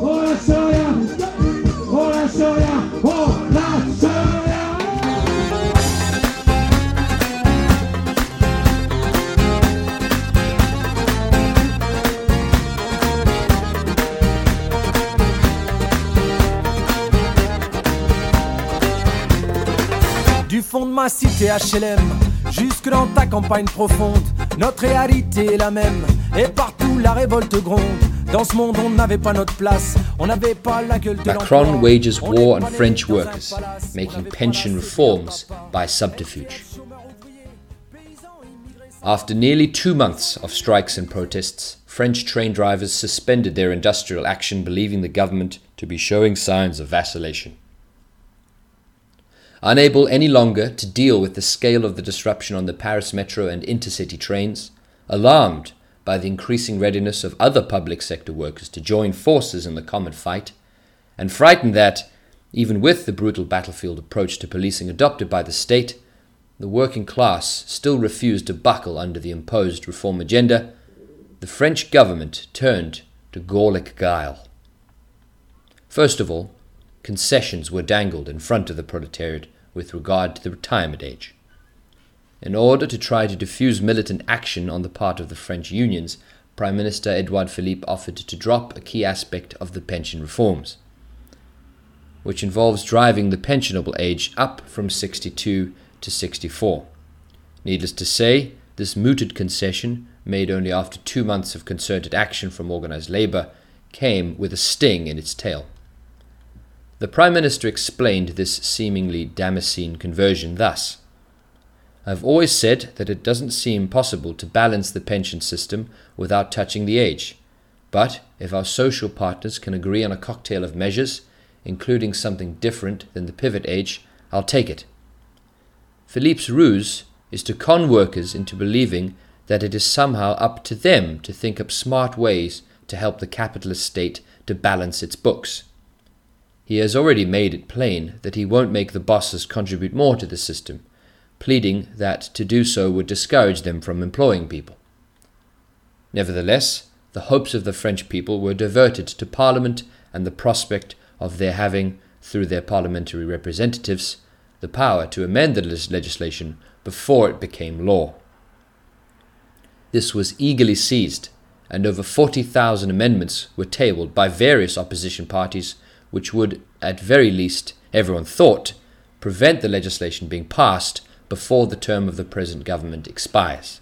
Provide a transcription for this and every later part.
Hola soya. Du fond de ma cité HLM, jusque dans ta campagne profonde, notre réalité est la même, et partout la révolte gronde. Dans ce monde, on n'avait pas notre place, on n'avait pas la gueule de Macron wages war on French workers, making pension reforms by subterfuge. After nearly two months of strikes and protests, French train drivers suspended their industrial action, believing the government to be showing signs of vacillation. Unable any longer to deal with the scale of the disruption on the Paris metro and intercity trains, alarmed by the increasing readiness of other public sector workers to join forces in the common fight, and frightened that, even with the brutal battlefield approach to policing adopted by the state, the working class still refused to buckle under the imposed reform agenda, the French government turned to Gallic guile. First of all, concessions were dangled in front of the proletariat with regard to the retirement age. In order to try to diffuse militant action on the part of the French unions, Prime Minister Edouard Philippe offered to drop a key aspect of the pension reforms, which involves driving the pensionable age up from 62 to 64. Needless to say, this mooted concession, made only after two months of concerted action from organized labor, came with a sting in its tail. The Prime Minister explained this seemingly Damascene conversion thus I've always said that it doesn't seem possible to balance the pension system without touching the age. But if our social partners can agree on a cocktail of measures, including something different than the pivot age, I'll take it. Philippe's ruse is to con workers into believing that it is somehow up to them to think up smart ways to help the capitalist state to balance its books. He has already made it plain that he won't make the bosses contribute more to the system, pleading that to do so would discourage them from employing people. Nevertheless, the hopes of the French people were diverted to Parliament and the prospect of their having, through their parliamentary representatives, the power to amend the legislation before it became law. This was eagerly seized, and over 40,000 amendments were tabled by various opposition parties, which would, at very least, everyone thought, prevent the legislation being passed before the term of the present government expires.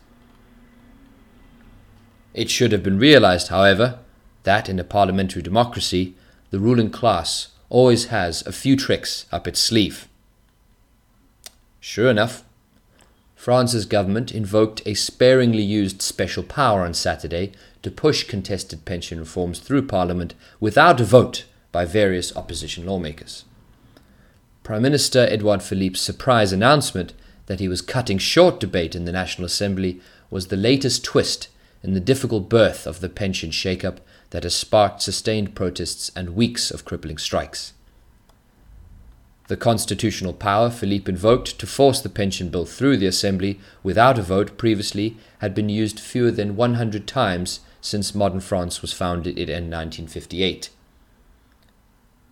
It should have been realized, however, that in a parliamentary democracy, the ruling class always has a few tricks up its sleeve. Sure enough, France's government invoked a sparingly used special power on Saturday to push contested pension reforms through Parliament without a vote by various opposition lawmakers. Prime Minister Edouard Philippe's surprise announcement that he was cutting short debate in the National Assembly was the latest twist in the difficult birth of the pension shake-up that has sparked sustained protests and weeks of crippling strikes. The constitutional power Philippe invoked to force the pension bill through the Assembly without a vote previously had been used fewer than 100 times since modern France was founded in 1958.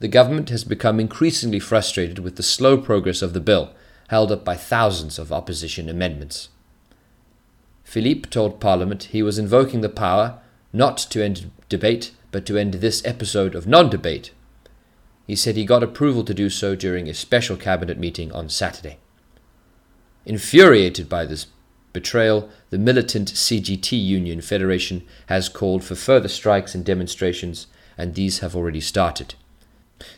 The government has become increasingly frustrated with the slow progress of the bill, held up by thousands of opposition amendments. Philippe told Parliament he was invoking the power not to end debate, but to end this episode of non debate. He said he got approval to do so during a special cabinet meeting on Saturday. Infuriated by this betrayal, the militant CGT Union Federation has called for further strikes and demonstrations, and these have already started.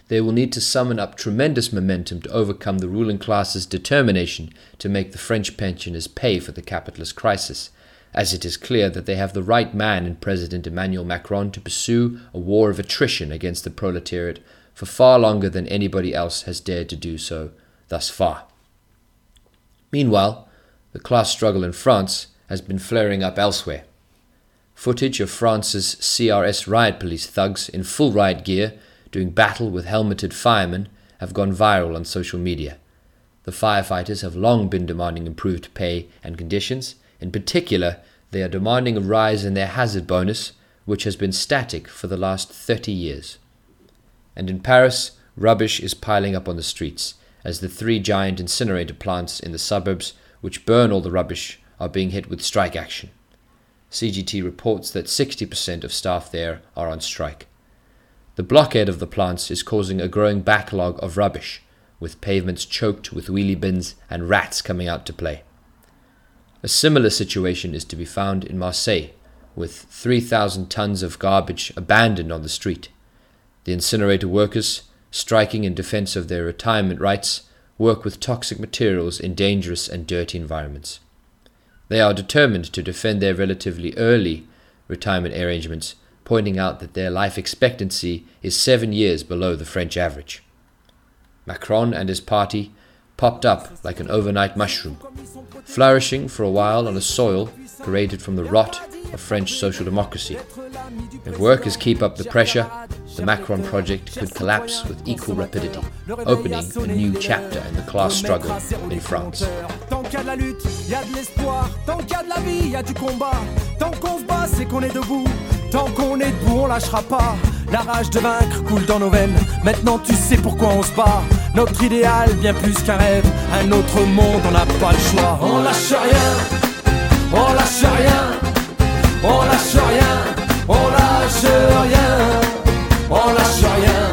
They will need to summon up tremendous momentum to overcome the ruling class's determination to make the French pensioners pay for the capitalist crisis, as it is clear that they have the right man in President Emmanuel Macron to pursue a war of attrition against the proletariat for far longer than anybody else has dared to do so thus far. Meanwhile, the class struggle in France has been flaring up elsewhere. Footage of France's CRS riot police thugs in full riot gear doing battle with helmeted firemen have gone viral on social media. The firefighters have long been demanding improved pay and conditions. In particular, they are demanding a rise in their hazard bonus, which has been static for the last 30 years. And in Paris, rubbish is piling up on the streets, as the three giant incinerator plants in the suburbs, which burn all the rubbish, are being hit with strike action. CGT reports that 60% of staff there are on strike. The blockade of the plants is causing a growing backlog of rubbish, with pavements choked with wheelie bins and rats coming out to play. A similar situation is to be found in Marseille, with 3,000 tons of garbage abandoned on the street. The incinerator workers, striking in defense of their retirement rights, work with toxic materials in dangerous and dirty environments. They are determined to defend their relatively early retirement arrangements, pointing out that their life expectancy is seven years below the French average. Macron and his party popped up like an overnight mushroom, flourishing for a while on a soil created from the rot of French social democracy. If workers keep up the pressure, the Macron project could collapse with equal rapidity, opening a new chapter in the class struggle in France. Tant qu'on est debout, on lâchera pas. La rage de vaincre coule dans nos veines. Maintenant, tu sais pourquoi on se bat. Notre idéal, bien plus qu'un rêve. Un autre monde, on n'a pas le choix. On lâche rien, on lâche rien, on lâche rien, on lâche rien, on lâche rien.